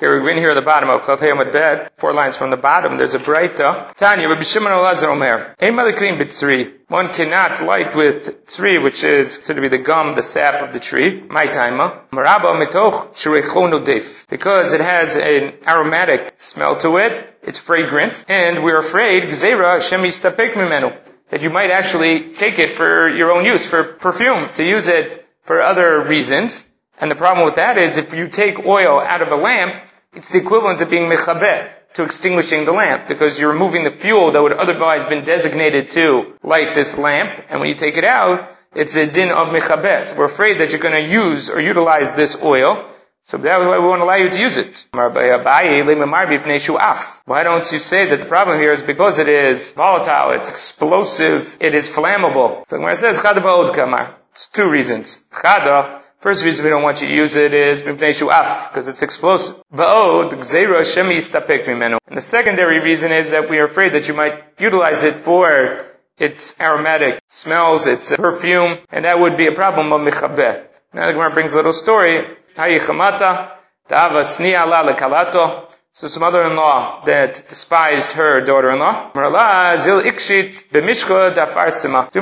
Here we begin here at the bottom of Chav Heyamad Bet, four lines from the bottom, there's a Breita. Tanya, Rabbi Shimon Elazar Omer, Ein B'tzri. One cannot light with tzri, which is considered to be the gum, the sap of the tree. My taima. Maraba mitoch. Because it has an aromatic smell to it, it's fragrant, and we're afraid, gzera Hashem yistapek mimenu, that you might actually take it for your own use, for perfume, to use it for other reasons. And the problem with that is if you take oil out of a lamp, it's the equivalent of being mechabeh, to extinguishing the lamp, because you're removing the fuel that would otherwise been designated to light this lamp, and when you take it out, it's a din of mechabeh. We're afraid that you're going to use or utilize this oil, so that's why we won't allow you to use it. Why don't you say that the problem here is because it is volatile, it's explosive, it is flammable. So when it says it's two reasons. Chada, First reason we don't want you to use it is because it's explosive. And the secondary reason is that we are afraid that you might utilize it for its aromatic smells, its perfume, and that would be a problem of michabeh. Now the Gemara brings a little story. So some mother-in-law that despised her daughter-in-law. Do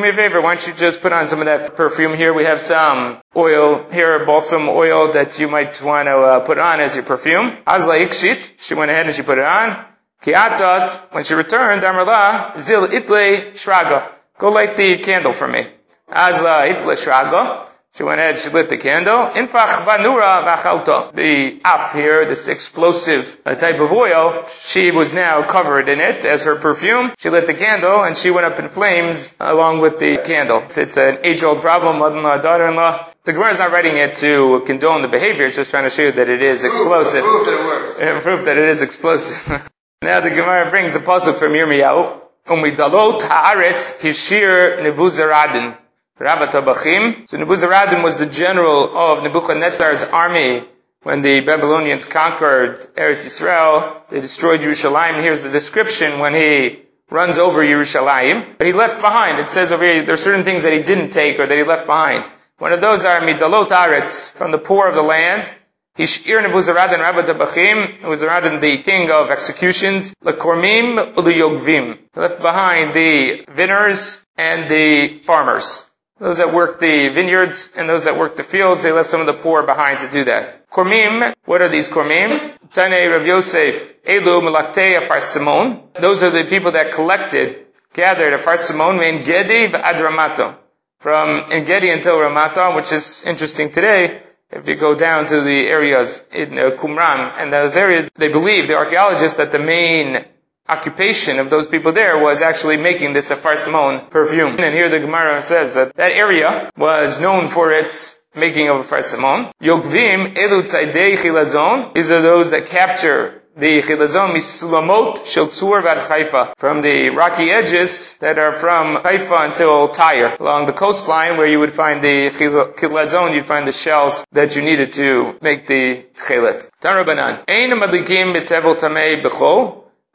me a favor, why don't you just put on some of that perfume here? We have some oil here, balsam oil that you might want to uh, put on as your perfume. Azla ikshit. She went ahead and she put it on. Kiatat, when she returned, Amrla, zil itle shraga. Go light the candle for me. Azla itle shraga. She went ahead, she lit the candle. Infach banura vachalta. The af here, this explosive uh, type of oil, she was now covered in it as her perfume. She lit the candle and she went up in flames along with the candle. It's, an age-old problem, mother-in-law, daughter-in-law. The Gemara is not writing it to condone the behavior, it's just trying to show you that it is explosive. Proof, proof that it works. Proof that it is explosive. now the Gemara brings the pasuk from Yirmiyahu. Umidalot haaretz hishir nevuzaradin. Rabbat Tabachim. So Nebuzaradan was the general of Nebuchadnezzar's army when the Babylonians conquered Eretz Israel. They destroyed Yerushalayim. Here's the description when he runs over Yerushalayim. But he left behind. It says over here, there are certain things that he didn't take or that he left behind. One of those are Midalot Aretz, from the poor of the land. Hishir Nebuzaradan Rabba Tabachim, Nebuzaradan the king of executions. Uluyogvim. He left behind the viners and the farmers. Those that work the vineyards and those that work the fields, they left some of the poor behind to do that. Kormim, what are these kormim? Tane Rav Yosef, Elu Melaktei afarsemon. Those are the people that collected, gathered afarsemon, in Gedi ad Ramato. From Engedi until Ramata, which is interesting today, if you go down to the areas in uh, Qumran and those areas, they believe, the archaeologists, that the main occupation of those people there was actually making this afarsemon perfume. And here the Gemara says that that area was known for its making of afarsemon. Yogvim elu tzaydei chilazon. These are those that capture the chilazon misulamot shel tzur vad Haifa. From the rocky edges that are from Haifa until Tyre. Along the coastline where you would find the chilazon, you'd find the shells that you needed to make the chelet. Tarabanan. Ein madlikim betevel tamei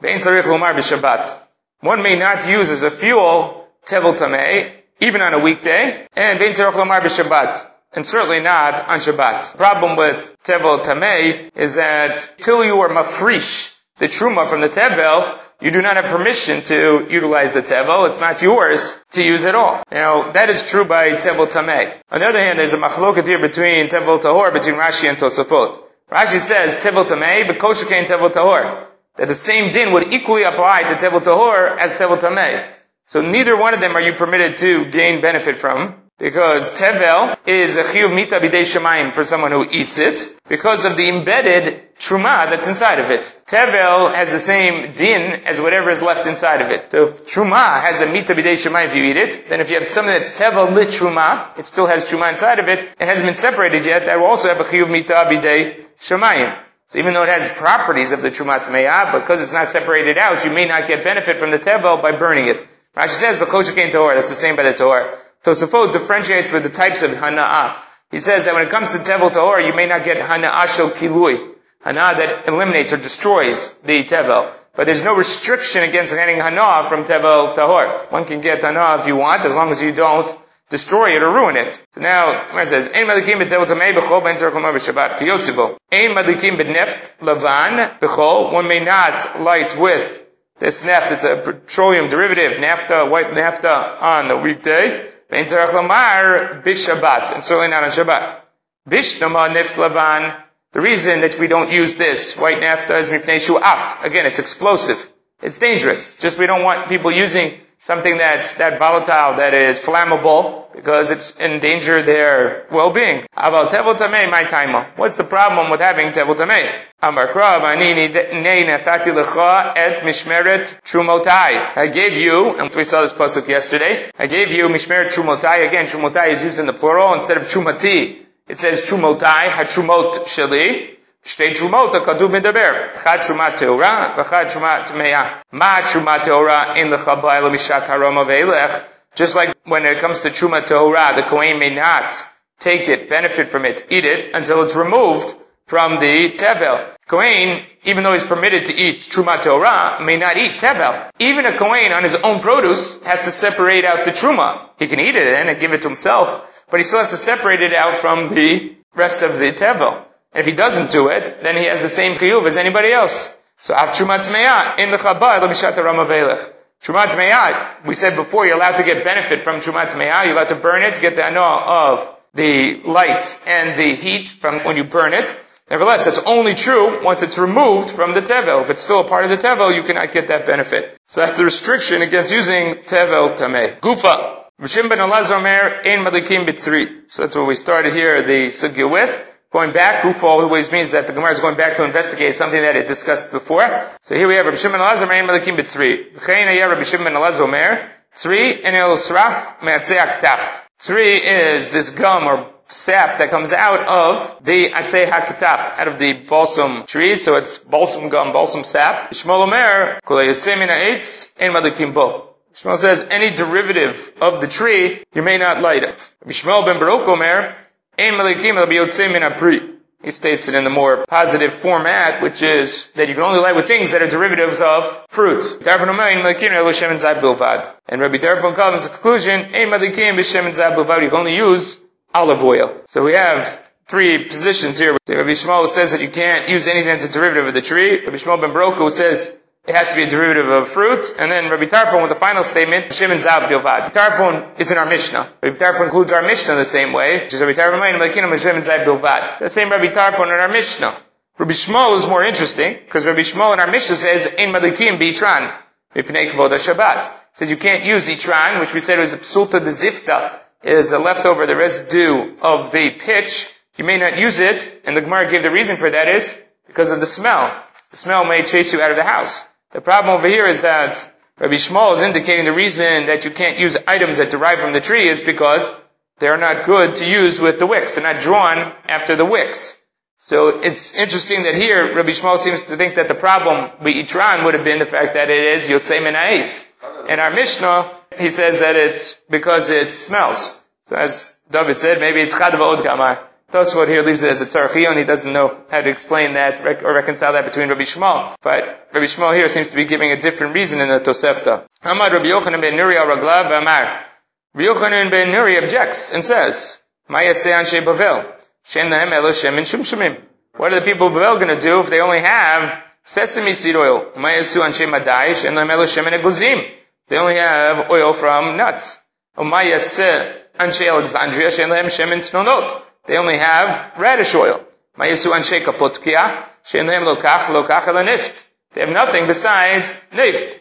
One may not use as a fuel tevel tamei, even on a weekday, and tzarich lomar b'Shabbat. And certainly not on Shabbat. The problem with tevel tamei is that till you are mafrish, the truma from the tevel, you do not have permission to utilize the tevel. It's not yours to use at all. Now, that is true by tevel tamei. On the other hand, there's a machloket here between tevel tahor, between Rashi and Tosafot. Rashi says tevel but kosher tevel tahor that the same din would equally apply to Tevel Tahor as Tevel Tameh. So neither one of them are you permitted to gain benefit from. Because Tevel is a chiyuv mita b'dei shemayim for someone who eats it, because of the embedded truma that's inside of it. Tevel has the same din as whatever is left inside of it. So if truma has a mita b'dei shemayim if you eat it, then if you have something that's tevel lit truma, it still has truma inside of it, it hasn't been separated yet, that will also have a chiyuv mita b'dei shemayim. So even though it has properties of the Trumat Me'ah, because it's not separated out, you may not get benefit from the Tevel by burning it. Rashi says, B'choshekein Torah, that's the same by the Torah. Tosafot differentiates for the types of Hana'ah. He says that when it comes to Tevel Tahor, you may not get Hana'ah shel Kilui. Hana that eliminates or destroys the Tevel. But there's no restriction against getting Hana from Tevel Tahor. One can get Hana if you want, as long as you don't destroy it or ruin it. So now, it says, Ein madikim b'tevel tamei b'chol ben tzarech lamar b'shabbat, kiyotzibo. Ein madikim b'neft lavan b'chol, one may not light with this neft, it's a petroleum derivative, naphtha, white naphtha on the weekday. Ben tzarech lamar b'shabbat, and certainly not on Shabbat. Bishnama neft lavan, the reason that we don't use this white naphtha is mipnei shu'af. Again, it's explosive. It's dangerous. Just we don't want people using something that's that volatile, that is flammable, because it's endanger their well-being. About tevel tamei, my timer. What's the problem with having tevel tamei? Mishmeret. I gave you, and we saw this pasuk yesterday, I gave you mishmeret trumotai. Again, trumotai is used in the plural instead of trumati. It says trumotai, hatrumot sheli. שתי תרומות הכתוב מדבר, אחת תרומה טהורה ואחת תרומה טמאה. מה תרומה טהורה אין לך בעיה למשעת הרמה ואילך? Just like when it comes to truma tehora, the kohen may not take it, benefit from it, eat it until it's removed from the tevel. Kohen, even though he's permitted to eat truma tehora, may not eat tevel. Even a kohen on his own produce has to separate out the truma. He can eat it and give it to himself, but he still has to separate it out from the rest of the tevel. If he doesn't do it, then he has the same chiyuv as anybody else. So af trumat me'ah in the chabad l'mishat ramavelech. Trumat me'ah, we said before, you're allowed to get benefit from trumat me'ah. You're allowed to burn it to get the anah of the light and the heat from when you burn it. Nevertheless, that's only true once it's removed from the tevel. If it's still a part of the tevel, you cannot get that benefit. So that's the restriction against using tevel tameh. Gufa. So that's what we started here, the sugya with. Going back, Gufa always means that the Gemara is going back to investigate something that it discussed before. So here we have Rabbi Shimon Elazar Me'im Melikim B'tzri. V'chein ayah Rabbi Shimon Elazar Omer, Tzri el sraf. Tzri is this gum or sap that comes out of the atzei hakataf, out of the balsam tree, so it's balsam gum, balsam sap. Shmuel Omer, kol yotzei min ha'etz, en melikim bo. Shmuel says, any derivative of the tree, you may not light it. Shmuel ben Baruch Omer, he states it in the more positive format, which is that you can only light with things that are derivatives of fruit. And Rabbi Tarfon comes to the conclusion, you can only use olive oil. So we have three positions here. Rabbi Shmuel says that you can't use anything that's a derivative of the tree. Rabbi Shmuel ben Beroka says it has to be a derivative of fruit. And then Rabbi Tarfon with the final statement, Shimon Zav Bilvad. Tarfon is in our Mishnah. Rabbi Tarfon includes our Mishnah the same way, which is Rabbi Tarfon Melakinam Shimon Zav Bilvad. The same Rabbi Tarfon in our Mishnah. Rabbi Shmuel is more interesting, because Rabbi Shmuel in our Mishnah says, Ein Malikim Bitran, Mipnei Kvod Shabbat. Says you can't use Itran, which we said was the Psulta de Zifta, is the leftover, the residue of the pitch. You may not use it, and the Gemara gave the reason for that is because of the smell. The smell may chase you out of the house. The problem over here is that Rabbi Shmuel is indicating the reason that you can't use items that derive from the tree is because they're not good to use with the wicks. They're not drawn after the wicks. So it's interesting that here Rabbi Shmuel seems to think that the problem with Itran would have been the fact that it is Yotzei Mena'etz. In our Mishnah, he says that it's because it smells. So as David said, maybe it's Chad Od Gamar. Tosfot here leaves it as a tzarchion. He doesn't know how to explain that or reconcile that between Rabbi Shmuel. But Rabbi Shmuel here seems to be giving a different reason in the Tosefta. Amad Rabbi Yochanan ben Nuri al Raglav Amar. Rabbi Yochanan ben Nuri objects and says, Maya Anshe Bavel. Shem Nahem Elo Shem and Shumshumim. What are the people of Bavel going to do if they only have sesame seed oil? Maya Su Anshe Madai. Shem Nahem Elo Shem and Eguzim. They only have oil from nuts. Maya Se Anshe Alexandria. Shem Nahem Shem and Snonot. They only have radish oil. They have nothing besides nift.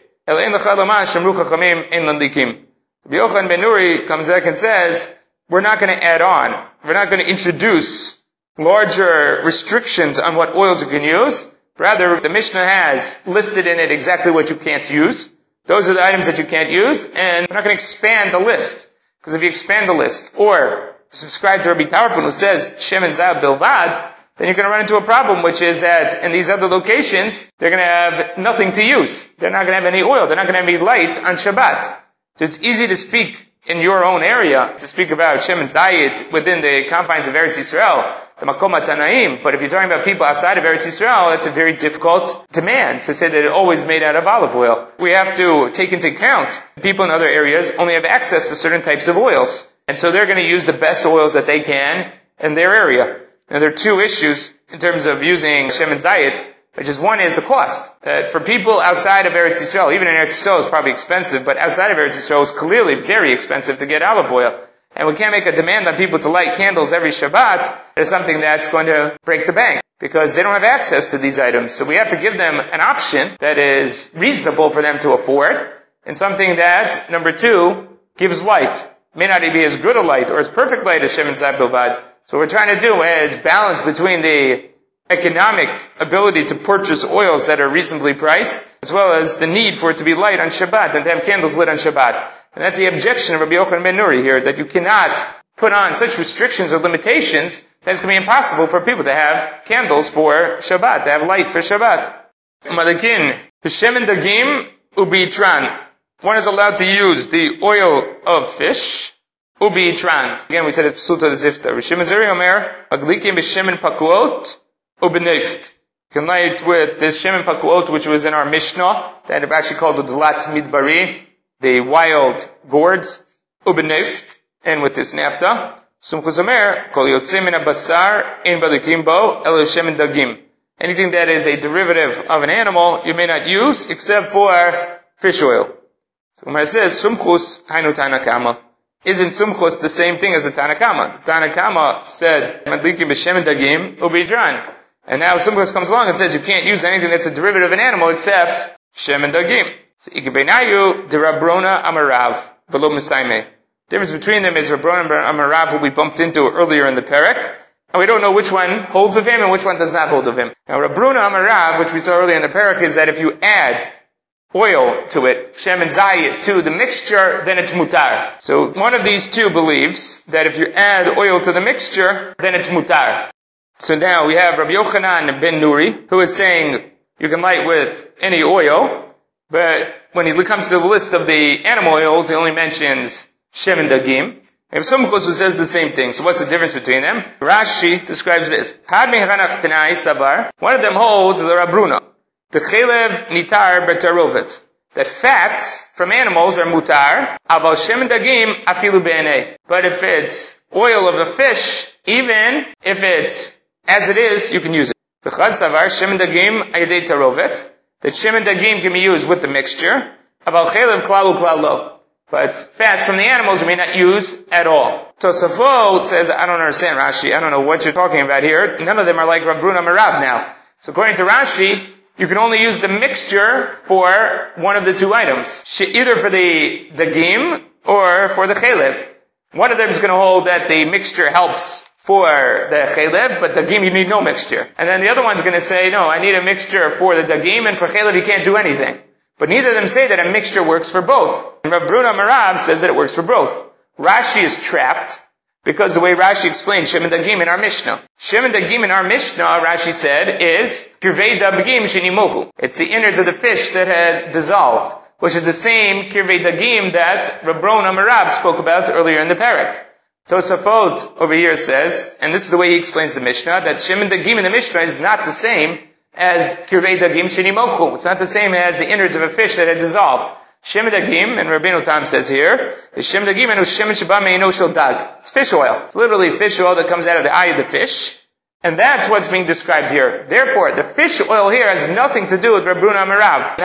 Rabbi Yochanan ben Nuri comes back and says, we're not going to add on. We're not going to introduce larger restrictions on what oils you can use. Rather, the Mishnah has listed in it exactly what you can't use. Those are the items that you can't use, and we're not going to expand the list. Because if you expand the list, or subscribe to Rabbi Tarfon who says Shem and Zab Bilvad, then you're going to run into a problem, which is that in these other locations, they're going to have nothing to use. They're not going to have any oil. They're not going to have any light on Shabbat. So it's easy to speak in your own area, to speak about Shem and Zayit within the confines of Eretz Yisrael, the Makom Tanaim. But if you're talking about people outside of Eretz Yisrael, that's a very difficult demand to say that it's always made out of olive oil. We have to take into account people in other areas only have access to certain types of oils. And so they're going to use the best oils that they can in their area. Now there are two issues in terms of using Shemin Zayit, which is one is the cost. That for people outside of Eretz Yisrael, even in Eretz Yisrael it's probably expensive, but outside of Eretz Yisrael it's clearly very expensive to get olive oil. And we can't make a demand on people to light candles every Shabbat. It's something that's going to break the bank because they don't have access to these items. So we have to give them an option that is reasonable for them to afford and something that, number two, gives light. May not be as good a light or as perfect light as Shemin Bilvad. So what we're trying to do is balance between the economic ability to purchase oils that are reasonably priced, as well as the need for it to be light on Shabbat and to have candles lit on Shabbat. And that's the objection of Rabbi Yochanan ben Nuri here, that you cannot put on such restrictions or limitations that it's going to be impossible for people to have candles for Shabbat, to have light for Shabbat. Malakin, Hashem and Dagim Ubi Tran. One is allowed to use the oil of fish, Ubi Tran. Again, we said it's Psuta Zifta. Rishim Azeri Omer, Aglikim B'Shemin Pakuot, Ubineft. You can light with this Shemin Pakuot, which was in our Mishnah, that are actually called the Dlat Midbari, the wild gourds, Ubineft, and with this nafta. Sumchus Omer, Kol Yotzim Basar, In Balikim Bo, El Shemin Dagim. Anything that is a derivative of an animal, you may not use, except for fish oil. When says, Sumchus Hainu Tanakama, isn't Sumchus the same thing as the Tanakama? The Tanakama said, Madlikim B'Shem Dagim Ubidran. And now Sumchus comes along and says you can't use anything that's a derivative of an animal except Shem and Dagim. So Ikebenayu de Rabrona Amarav below Musaime. Difference between them is Rabrona Amarav who we bumped into earlier in the Perek. And we don't know which one holds of him and which one does not hold of him. Now Rabruna Amarav, which we saw earlier in the parak, is that if you add oil to it, Shem and Zayit to the mixture, then it's mutar. So one of these two believes that if you add oil to the mixture, then it's mutar. So now we have Rabbi Yochanan ben Nuri, who is saying you can light with any oil, but when he comes to the list of the animal oils, he only mentions Shem and Dagim. We Sumchus who says the same thing. So what's the difference between them? Rashi describes this. One of them holds the Rabruna. The chelev nitar betarovet. That fats from animals are mutar. Abal shem dagim afilu bene. But if it's oil of a fish, even if it's as it is, you can use it. V'chad savar shem dagim ayedei tarovet. That shem dagim can be used with the mixture. Abal chelev klalu klalo. But fats from the animals you may not use at all. Tosafot says, I don't understand Rashi. I don't know what you're talking about here. None of them are like Rabruna Marav now. So according to Rashi, you can only use the mixture for one of the two items. Either for the dagim or for the chalev. One of them is going to hold that the mixture helps for the chalev, but dagim you need no mixture. And then the other one's going to say, no, I need a mixture for the dagim, and for chalev you can't do anything. But neither of them say that a mixture works for both. And Rav Bruna Marav says that it works for both. Rashi is trapped because the way Rashi explained Shem and Dagim in our Mishnah. Shem and Dagim in our Mishnah, Rashi said, is Kirvei Dagim Shinimoku. It's the innards of the fish that had dissolved, which is the same Kirvei Dagim that Rabron Amarav spoke about earlier in the parak. Tosafot over here says, and this is the way he explains the Mishnah, that Shem and Dagim in the Mishnah is not the same as Kirvei Dagim Shinimoku. It's not the same as the innards of a fish that had dissolved. Shem Dagim, and Rabbeinu Tam says here, the Shem Dagim and Shem Shel Dag. It's fish oil. It's literally fish oil that comes out of the eye of the fish. And that's what's being described here. Therefore, the fish oil here has nothing to do with Rabruna Amarav.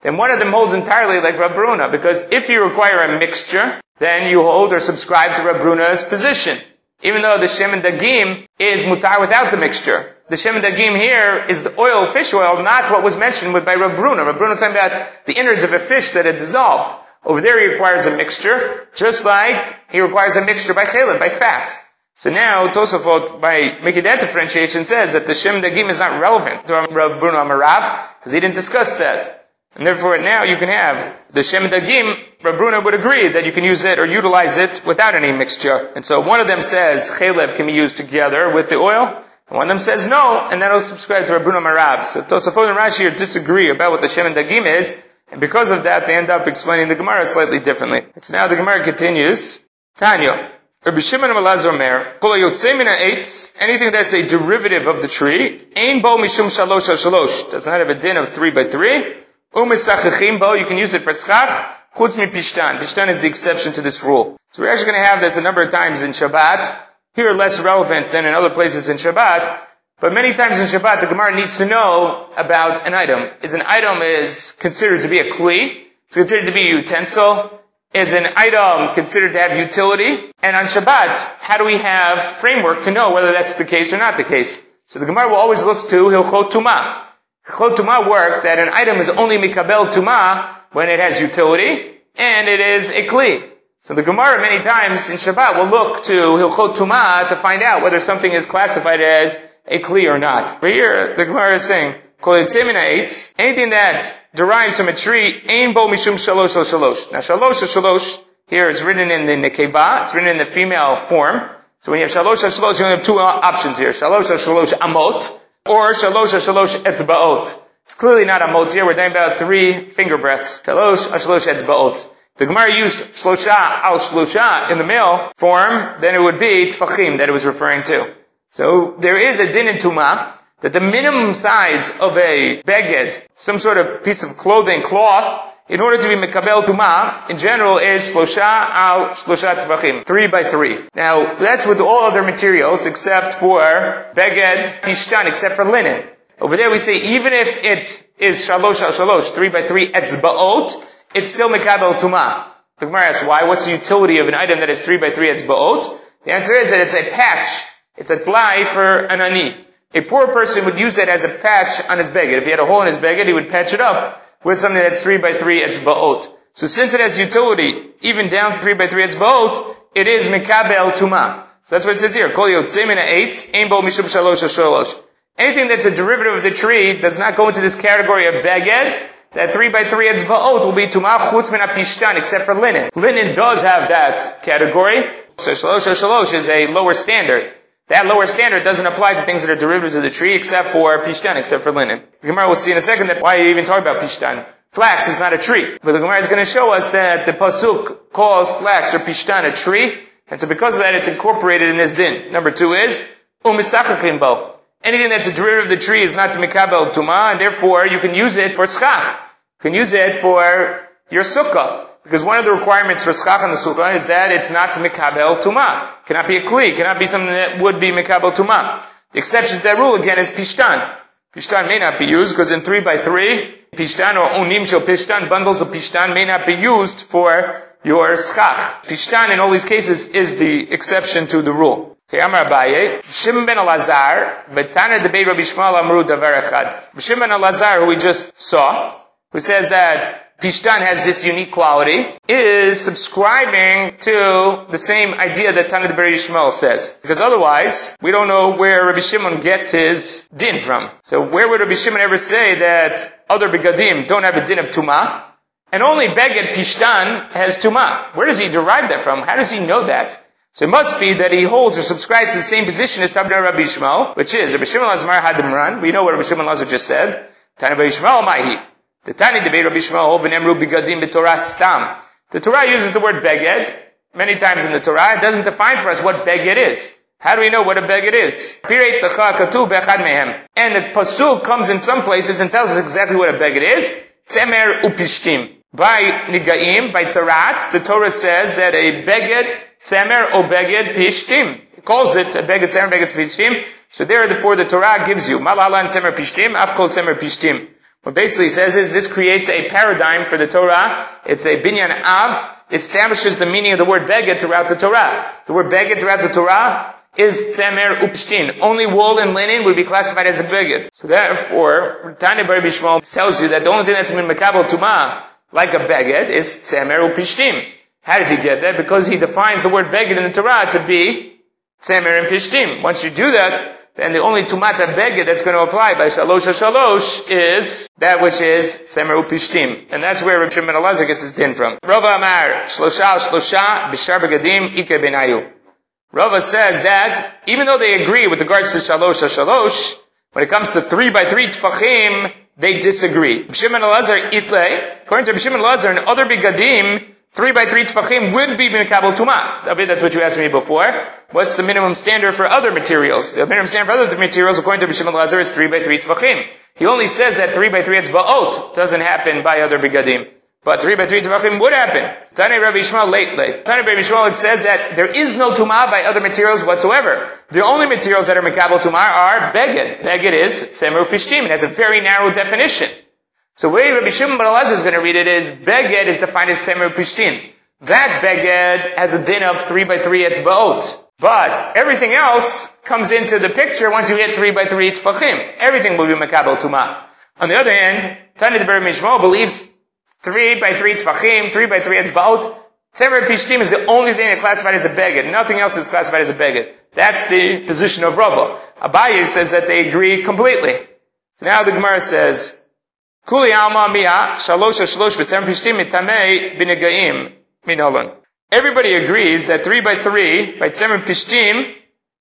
Then one of them holds entirely like Rabruna, because if you require a mixture, then you hold or subscribe to Rabruna's position. Even though the Shem and Dagim is mutar without the mixture. The Shem Dagim here is the oil, fish oil, not what was mentioned by Rab Bruna. Rab Bruna talking about the innards of a fish that had dissolved. Over there he requires a mixture, just like he requires a mixture by chaylev, by fat. So now Tosafot, by making that differentiation, says that the Shem Dagim is not relevant to Rab Bruna Amarav, because he didn't discuss that. And therefore now you can have the Shem Dagim, Rabruna would agree that you can use it or utilize it without any mixture. And so one of them says chaylev can be used together with the oil. One of them says no, and that'll subscribe to Rabruna Marab. So Tosafot and Rashi disagree about what the Shem and Dagim is, and because of that they end up explaining the Gemara slightly differently. It's now the Gemara continues. Tanya. Rabbi Shimon Malazar Mer, anything that's a derivative of the tree, Ein bo mishum shalosh shalosh, does not have a din of three by three. Umisachachim bo, you can use it for schach, chutz mi pishtan. Pishtan is the exception to this rule. So we're actually going to have this a number of times in Shabbat. Here less relevant than in other places in Shabbat. But many times in Shabbat, the Gemara needs to know about an item. Is an item is considered to be a kli? It's considered to be a utensil? Is an item considered to have utility? And on Shabbat, how do we have framework to know whether that's the case or not the case? So the Gemara will always look to Hilchot Tumah. Hilchot Tumah work that an item is only Mikabel Tumah when it has utility, and it is a Kli. So the Gemara many times in Shabbat will look to Hilchot Tumah to find out whether something is classified as a Kli or not. But here, the Gemara is saying, anything that derives from a tree, Ein Bo Mishum Shalosh Shalosh. Now Shalosh Shalosh here is written in the Nekeva, it's written in the female form. So when you have Shalosh Shalosh, you only have two options here. Shalosh Shalosh Amot, or Shalosh Shalosh Etzbaot. It's clearly not Amot here, we're talking about three finger breaths. Shalosh Shalosh Etzbaot. The Gemara used Shlosha al Shlosha in the male form, then it would be Tfachim that it was referring to. So there is a din in Tumah, that the minimum size of a beged, some sort of piece of clothing, cloth, in order to be mekabel tuma, in general is shlosha al shlosha tvachim, three by three. Now, that's with all other materials except for beged, pishtan, except for linen. Over there we say even if it is shalosh al shalosh, three by three etzbaot, it's still mekabel tuma. The Gemara asks why? What's the utility of an item that is three by three etzbaot? The answer is that it's a patch, it's a tlai for an ani. A poor person would use that as a patch on his beged. If he had a hole in his beged, he would patch it up with something that's three by three etzbaot. So since it has utility, even down to three by three etzbaot, it is mekabel tuma. So that's what it says here. Kol mishum. Anything that's a derivative of the tree does not go into this category of beged. That three by three etzbaot will be tuma chutz min pishtan, except for linen. Linen does have that category. So shalosh shalosh is a lower standard. That lower standard doesn't apply to things that are derivatives of the tree except for pishtan, except for linen. The Gemara will see in a second that why you even talk about pishtan. Flax is not a tree. But the Gemara is going to show us that the Pasuk calls flax or pishtan a tree. And so because of that, it's incorporated in this din. Number two is, umisachachim bo. Anything that's a derivative of the tree is not mikabel tuma, and therefore you can use it for schach. You can use it for your sukkah. Because one of the requirements for schach on the sukkah is that it's not to mikabel tuma. It Cannot be a kli. Cannot be something that would be mikabel tuma. The exception to that rule again is pishtan. Pishtan may not be used because in three by three, pishtan or unim shel pishtan, bundles of pishtan may not be used for your schach. Pishtan in all these cases is the exception to the rule. Okay, Abaye, Shimon ben Elazar, Betana debate Rabbi Shmuel Amru Davar Echad. Shimon ben Elazar, who we just saw, who says that Pishtan has this unique quality, is subscribing to the same idea that Tanit Beri Yishmael says. Because otherwise, we don't know where Rabbi Shimon gets his din from. So where would Rabbi Shimon ever say that other begadim don't have a din of Tumah? And only Beged Pishtan has Tumah. Where does he derive that from? How does he know that? So it must be that he holds or subscribes to the same position as Tabna Rabbi Shmuel, which is Rabbi Shimon Lazmar Hadimran. We know what Rabbi Shimon Lazar just said. Tanit Beri Yishmael Maihi. The Tani debate Rabbi Shmuel v'nemru bigadim b'Torah stam. The Torah uses the word beged many times in the Torah. It doesn't define for us what beged is. How do we know what a beged is? And the pasuk comes in some places and tells us exactly what a beged is. Tzemer upishtim. By nigaim, by tzarat, the Torah says that a beged, tzemer o beged pishtim. It calls it a beged, tzemer, beged, pishtim. So there, therefore, the Torah gives you malala and tzemer pishtim, afkol tzemer pishtim. What basically says is this creates a paradigm for the Torah. It's a binyan av. Establishes the meaning of the word beged throughout the Torah. The word beged throughout the Torah is tzemer upshtin. Only wool and linen would be classified as a beged. So therefore, Tanya Bar tells you that the only thing that's been makabel like a beged, is tzemer upishtim. How does he get that? Because he defines the word beged in the Torah to be tzemer and pishtim. Once you do that, then the only tumata beged that's going to apply by shalosh shalosh is that which is tzemer upishtim. And that's where Rabbi Shimon Elazar gets his din from. Rava Amar, shlosha shlosha, bishar begadim, ike benayu. Rava says that, even though they agree with regards to shalosh shalosh, when it comes to three by three tfachim, they disagree. Shimon Elazar itle, according to Shimon Elazar and other begadim, Three by three tefachim would be Mikabel tuma. That's what you asked me before. What's the minimum standard for other materials? The minimum standard for other materials, according to Bishim Lazar, is three by three tefachim. He only says that three by three it's ba'ot. Doesn't happen by other begadim. But three by three tefachim would happen. Tani Rabbi Yishmael late, late. Tani Rabbi Yishmael says that there is no tumah by other materials whatsoever. The only materials that are mekabel tumah are beged. Beged is semer fishtim. It has a very narrow definition. So way Rabbi Shimon Bar is going to read it is beged is defined as semer pishtim. That beged has a din of three by three etzbaot. But everything else comes into the picture once you hit three by three tefachim. Everything will be mekabel tumah. On the other hand, Tani the Bar Mishmo believes three by three tefachim, three by three etzbaot. Tzemer pishtim is the only thing that's classified as a beged. Nothing else is classified as a beged. That's the position of Rava. Abaye says that they agree completely. So now the Gemara says, Kuli alma shalosh pishtim mitamei b'negaim. Everybody agrees that three by three by tzemer pishtim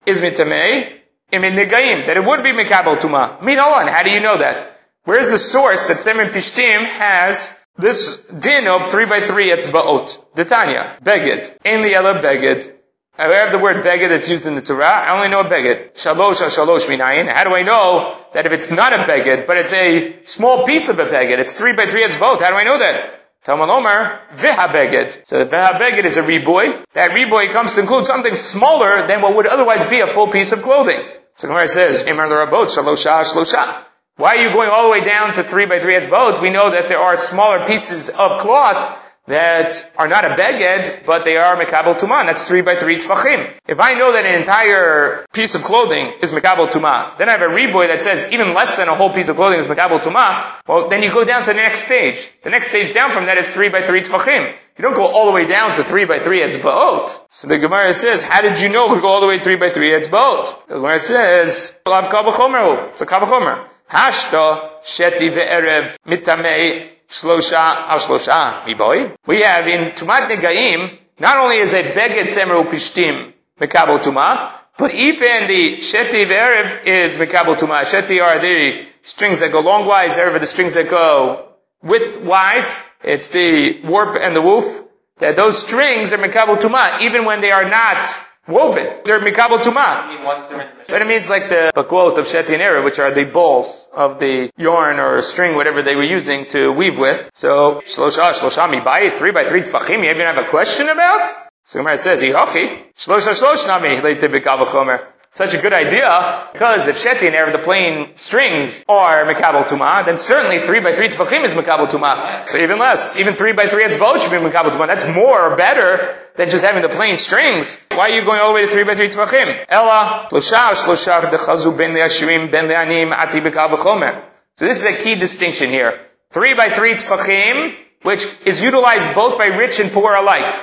is mitamei in negaim, that it would be mikabel tuma. Minolan, how do you know that? Where's the source that tzemer pishtim has this din of three by three etzbaot. Detanya. Beged. In the yellow beged. I have the word beged that's used in the Torah. I only know a beged. Shalosh shalosh minayin. How do I know that if it's not a beged, but it's a small piece of a beged, it's three by three etzbaot? How do I know that? Talmud Omer, viha beged. So the viha beged is a reboy. That reboy comes to include something smaller than what would otherwise be a full piece of clothing. So Gemara says, Emar l'rabot, shalosha, shalosha. Why are you going all the way down to three by three etzbaot? We know that there are smaller pieces of cloth that are not a beged, but they are mekabel tuman. That's three by three tfachim. If I know that an entire piece of clothing is mekabel tuma, then I have a reboy that says even less than a whole piece of clothing is mekabel tuma. Well, then you go down to the next stage. The next stage down from that is three by three tfachim. You don't go all the way down to three by three etzbaot. So the Gemara says, how did you know to go all the way three by three etzbaot? The Gemara says, it's a kavachomer. Hashta sheti ve'erev mitamei shlosha al shlosha miboy. We have in Tumat Negaim, not only is a beged semer upishtim mekabel tuma, but even the sheti ve'erev is mekabel tuma. Sheti are the strings that go longwise, erev are the strings that go widthwise. It's the warp and the woof. That those strings are mekabel tuma, even when they are not woven. They're mikabel tuma. But it means like the bakwot of shetinera, which are the balls of the yarn or string, whatever they were using to weave with. So, shlosha, shlosha mibayit, three by three tfachim, you even have a question about? So Gemara says, Yihochi, shlosha shlosh b'kavachomer such a good idea, because if Sheti and Erev, the plain strings, are Mekabel Tuma, then certainly 3 by 3 Tefachim is Mekabel Tuma. So even less, even 3 by 3 Etzbot should be Mekabel Tuma. That's more or better than just having the plain strings. Why are you going all the way to 3 by 3 Tefachim? Ella, Shlosha, Shlosha, Dechazu ben Le'ashrim, ben Le'anim, Ati Chomer. So this is a key distinction here. 3 by 3 Tefachim, which is utilized both by rich and poor alike.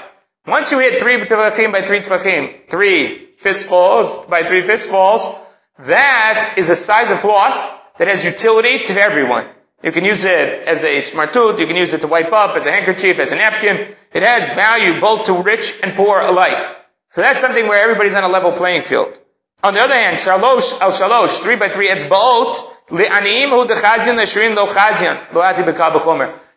Once you hit 3 Tefachim by 3 Tefachim, 3 fistfuls by three fistfuls, that is a size of cloth that has utility to everyone. You can use it as a smartut, you can use it to wipe up, as a handkerchief, as a napkin. It has value both to rich and poor alike. So that's something where everybody's on a level playing field. On the other hand, shalosh al shalosh, three by three etzbaot, li'anim hu dechazian l'shrin lo chazian, lo ati.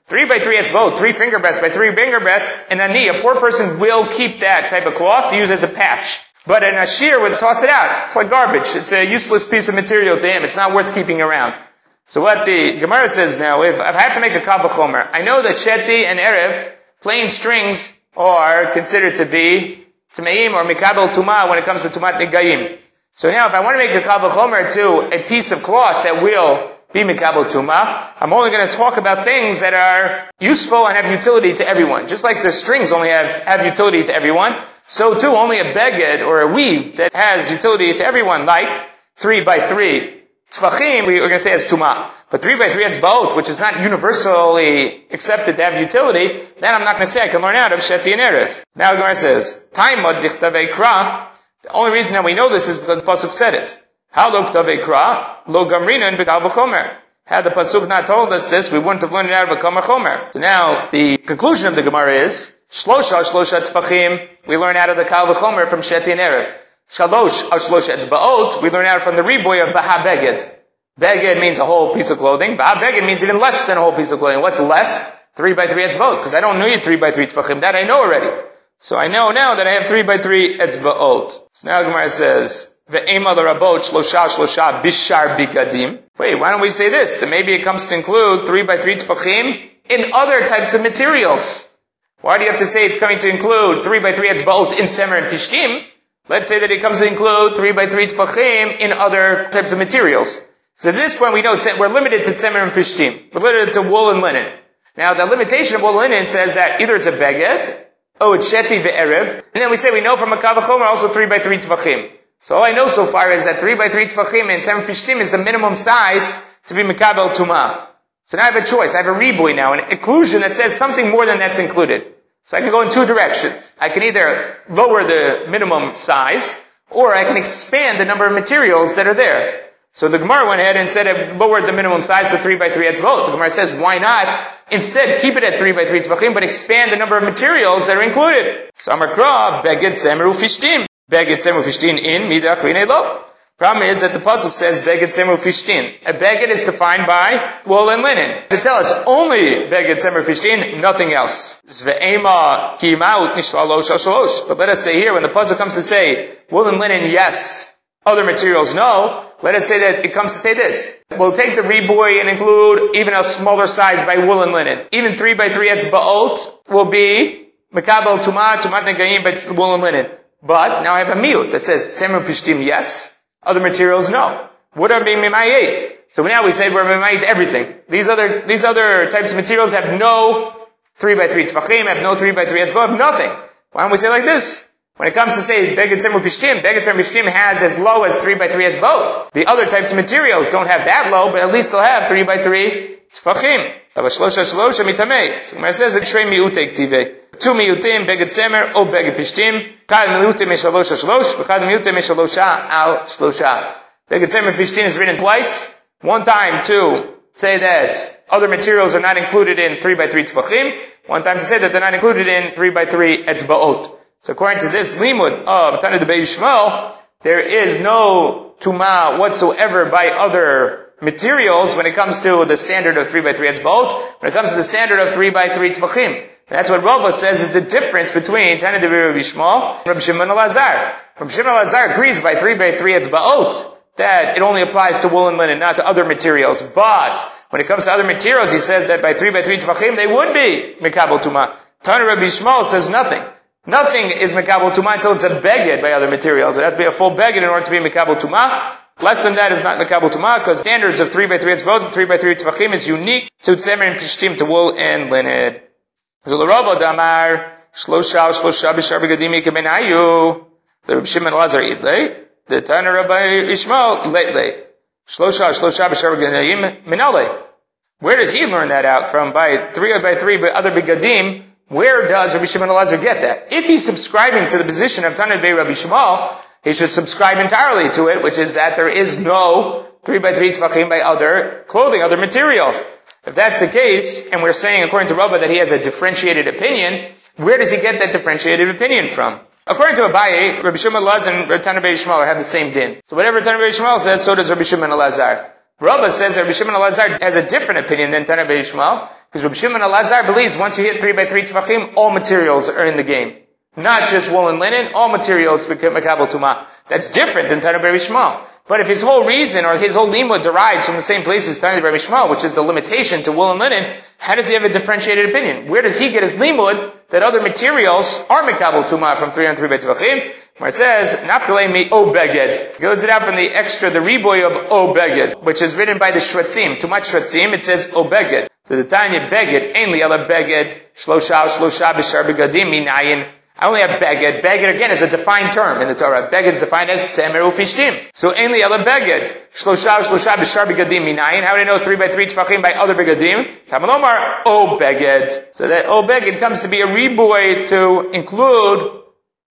Three by three etzbaot, three finger breasts by three finger breasts, an ani, a poor person will keep that type of cloth to use as a patch. But an ashir would toss it out. It's like garbage. It's a useless piece of material to him. It's not worth keeping around. So what the Gemara says now, if, if I have to make a kavachomer, I know that sheti and erev, plain strings, are considered to be tmeim or mikabel tuma when it comes to tumat negayim. So now if I want to make a kavachomer to a piece of cloth that will be mikabel tuma, I'm only going to talk about things that are useful and have utility to everyone. Just like the strings only have, have utility to everyone, so too, only a beged or a weave that has utility to everyone, like three by three tfachim, we are going to say as tuma. But three by three both, which is not universally accepted to have utility, then I'm not going to say I can learn out of Sheti and Erev. Now the Gemara says, Taimod dichtavei kra. The only reason that we know this is because the Pasuk said it. How lo lo gamrina and v'chomer. Had the Pasuk not told us this, we wouldn't have learned it out of a Chomer. So now, the conclusion of the Gemara is, Shlosha, Shlosha Tfachim, we learn out of the Kal V'chomer from Sheti and Erev. Shalosh, Shlosha Etzba'ot, we learn out from the reboy of Vaha Beged. Means a whole piece of clothing. Vaha Beged means even less than a whole piece of clothing. What's less? Three by three Etzba'ot, because I don't need three by three Tfachim. That I know already. So I know now that I have three by three Etzba'ot. So now Gemara says, Ve'ema l'rabot shlosha shlosha bishar bigadim. Wait, why don't we say this? That maybe it comes to include three by three tefachim in other types of materials. Why do you have to say it's going to include 3 by 3 etzbaot in Semer and Pishtim? Let's say that it comes to include 3 by 3 tfachim in other types of materials. So at this point we know we're limited to Semer and Pishtim. We're limited to wool and linen. Now the limitation of wool and linen says that either it's a beged, oh it's sheti ve'erev, and then we say we know from a kavachomer also 3 by 3 tfachim. So all I know so far is that 3 by 3 tfachim and 7 pishtim is the minimum size to be mekabel tuma. So now I have a choice. I have a riboy now, an inclusion that says something more than that's included. So I can go in two directions. I can either lower the minimum size, or I can expand the number of materials that are there. So the Gemara went ahead and said it lowered the minimum size to 3 by 3 etzvot. The Gemara says, why not? Instead, keep it at 3 by 3 tzvachim, but expand the number of materials that are included. Samar Kra, Beged Semeru Fishtim. Beged Semeru Fishtim in, Midach Lo. Problem is that the pasuk says beged semu fishtin. A beged is defined by wool and linen. To tell us only beged semu fishtin, nothing else. But let us say here, when the pasuk comes to say wool and linen, yes. Other materials, no. Let us say that it comes to say this. We'll take the reboy and include even a smaller size by wool and linen. Even three by three etzbaot will be mekabel tuma, tumat by wool and linen. But now I have a miut that says semu pishtim, yes. Other materials, no. Wood are being mimayit. So now we say we're mimayit everything. These other, these other types of materials have no 3 by 3 tfachim, have no 3 by 3 etzvah, have nothing. Why don't we say like this? When it comes to say Begatim or Pishtim, Begatim Pishtim has as low as 3 by 3 as both. The other types of materials don't have that low, but at least they'll have 3 by 3 tfachim. So Gemara says, Trei mi'utek tive זה שני מיעוטי כתיבי. two מיעוטים, בגד צמר או בגד פשתים, אחד מיעוטים משלוש על שלוש, ואחד מיעוטים משלושה על שלושה. בגד צמר פשתים is written twice, one time to say that other materials are not included in 3 by 3 tefachim, one time to say that they're not included in 3 by 3 etzbaot. So according to this limud of Tana de Shmuel, there is no tuma whatsoever by other materials when it comes to the standard of 3 by 3 etzbaot, when it comes to the standard of 3 by 3 tvachim. That's what Rava says is the difference between Tana de Rabbi Shmuel and Rabbi Shimon Elazar. Rabbi Shimon Elazar agrees by 3 by 3 it's ba'ot, that it only applies to wool and linen, not to other materials. But when it comes to other materials, he says that by 3 by 3 tvachim, they would be Mekabel Tuma. Tana Rabbi Shmuel says nothing. Nothing is Mekabel Tuma until it's a beged by other materials. It has to be a full beged in order to be Mekabel Tuma. Less than that is not Mekabel Tumah, because standards of 3 by 3 etzvot and 3 by 3 tzvachim is unique to tzemer and pishtim, to wool and linen. The Rabbi Shimon Lazar Idle, the Tana Rabbi Ishmael Lately. Shlosha, Shlosha, Bishar Begadim Minale. Where does he learn that out from? By 3 by 3 by other Begadim, where does Rabbi Shimon Elazar get that? If he's subscribing to the position of Tana Bay Rabbi Shmuel, he should subscribe entirely to it, which is that there is no 3 by 3 tefachim by other clothing, other materials. If that's the case, and we're saying according to Rabba that he has a differentiated opinion, where does he get that differentiated opinion from? According to Abaye, Rabbi Shimon Elazar and Rabbi Tana Shmuel have the same din. So whatever Tana Shmuel says, so does Rabbi Shimon Elazar. Rabba says that Rabbi Shimon Elazar has a different opinion than Tana Shmuel, because Rabbi Shimon Elazar believes once you hit 3 by 3 tefachim, all materials are in the game. Not just wool and linen, all materials become makabel tuma. That's different than Tana Bari Shmuel. But if his whole reason or his whole limud derives from the same place as Tana Bari Shmuel, which is the limitation to wool and linen, how does he have a differentiated opinion? Where does he get his limud that other materials are makabel tuma from 3 and 3 by Tevachim? Where it says, Nafkale mi o beged. Goes it out from the extra, the reboy of o beged, which is written by the Shvatzim. Too much Shvatzim, it says o beged. So the Tanya beged, ainly ala beged, shlosha, shlosha, b'shar begadim, minayin, I only have beged. Beged again is a defined term in the Torah. Beged is defined as tzemer ufishtim. So only ala beged. Shlosha shlosha b'shar begadim minayin. How do I know three by three tefachim by other begadim? Tamalomar o beged. So that o beged comes to be a reboy to include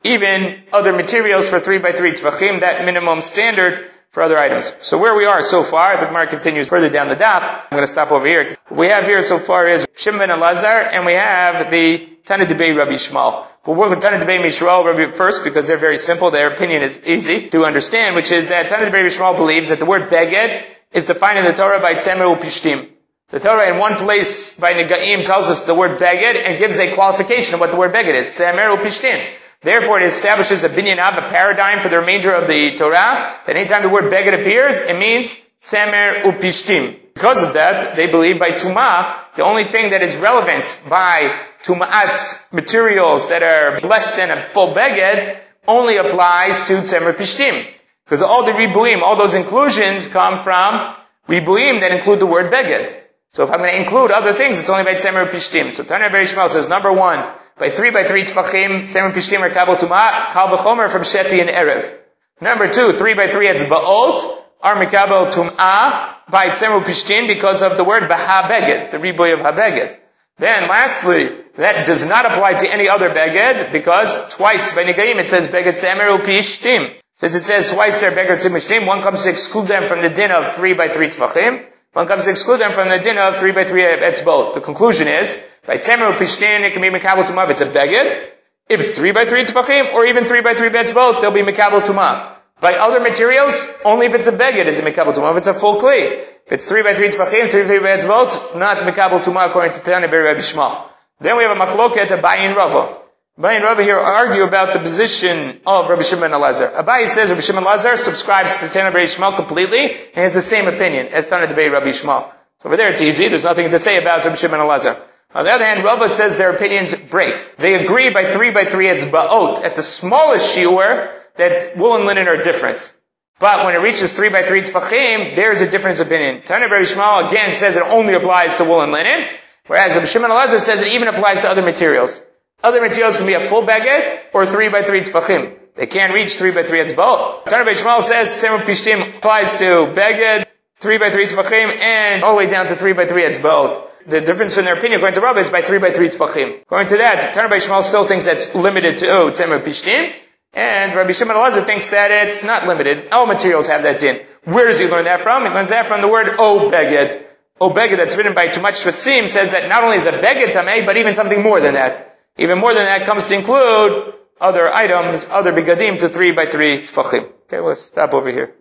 even other materials for three by three tefachim, that minimum standard for other items. So where we are so far, the Gemara continues further down the daf. I'm going to stop over here. What we have here so far is Shimon and Lazar, and we have the Tana Debei Rabbi Shmuel. We'll work with Tana Debei Mishrael first because they're very simple. Their opinion is easy to understand, which is that Tana Debei Mishrael believes that the word beged is defined in the Torah by Tzemer Upishtim. The Torah in one place by Negaim tells us the word beged and gives a qualification of what the word beged is. Tzemer Upishtim. Therefore, it establishes a binyan of a paradigm for the remainder of the Torah. That anytime the word beged appears, it means tzemer upishtim. Because of that, they believe by Tumah, the only thing that is relevant by Tuma'at materials that are less than a full beged only applies to Tzemer Pishtim. Because all the Ribuim, all those inclusions come from Ribuim that include the word beged. So if I'm going to include other things, it's only by Tzemer Pishtim. So Tanya Berishmal says, number one, by three by three tfachim, Tzemer Pishtim are Kabel Tumah, Kal V'chomer from Sheti and Erev. Number two, three by three etzbaot are mikabel tum'ah by tzemu pishtin because of the word v'habeged, the riboy of habeged. Then lastly, that does not apply to any other beged because twice by Nigayim it says beged tzemer pishtim. Since it says twice there beged tzemishtim, one comes to exclude them from the din of three by three tefachim, one comes to exclude them from the din of three by three etzbot. The conclusion is, by tzemer pishtim it can be mikabel tum'ah if it's a beged, if it's three by three tefachim, or even three by three beds both, they'll be mekabel tumah. By other materials, only if it's a beged is it mekabel tumah. If it's a full kli, if it's three by three tefachim, three by three both, it's not mekabel tumah according to Tanya Beri Rabbi Shmuel. Then we have a machloket Abayin Rava. Abayin Rava here argue about the position of Rabbi Shimon Elazar. Abayi says Rabbi Shimon Elazar subscribes to Tanya Beri Shmuel completely and has the same opinion as Tanya Beri Rabbi Shmuel. So over there it's easy. There's nothing to say about Rabbi Shimon Elazar. On the other hand, Rava says their opinions break. They agree by three by three it's ba'ot. At the smallest shiur, that wool and linen are different. But when it reaches three by three tzvachim, there's a difference of opinion. Tanya Bar Shmuel again says it only applies to wool and linen, whereas Rabbi Shimon Elazar says it even applies to other materials. Other materials can be a full beged or three by three tzvachim. They can't reach three by three etzbaot. Tanya Bar Shmuel says Tzemer Pishtim applies to beged, three by three tzvachim, and all the way down to three by three etzbaot the difference in their opinion, according to Rabbi, is by three by three tzpachim. According to that, Tanur by Shmuel still thinks that's limited to oh, Tzemer Pishtim, and Rabbi Shimon Elazar thinks that it's not limited. All materials have that din. Where does he learn that from? He learns that from the word O Beged. O Beged that's written by Tumat Shratzim says that not only is a Beged Tameh, but even something more than that. Even more than that comes to include other items, other begadim to three by three tfachim. Okay, let's stop over here.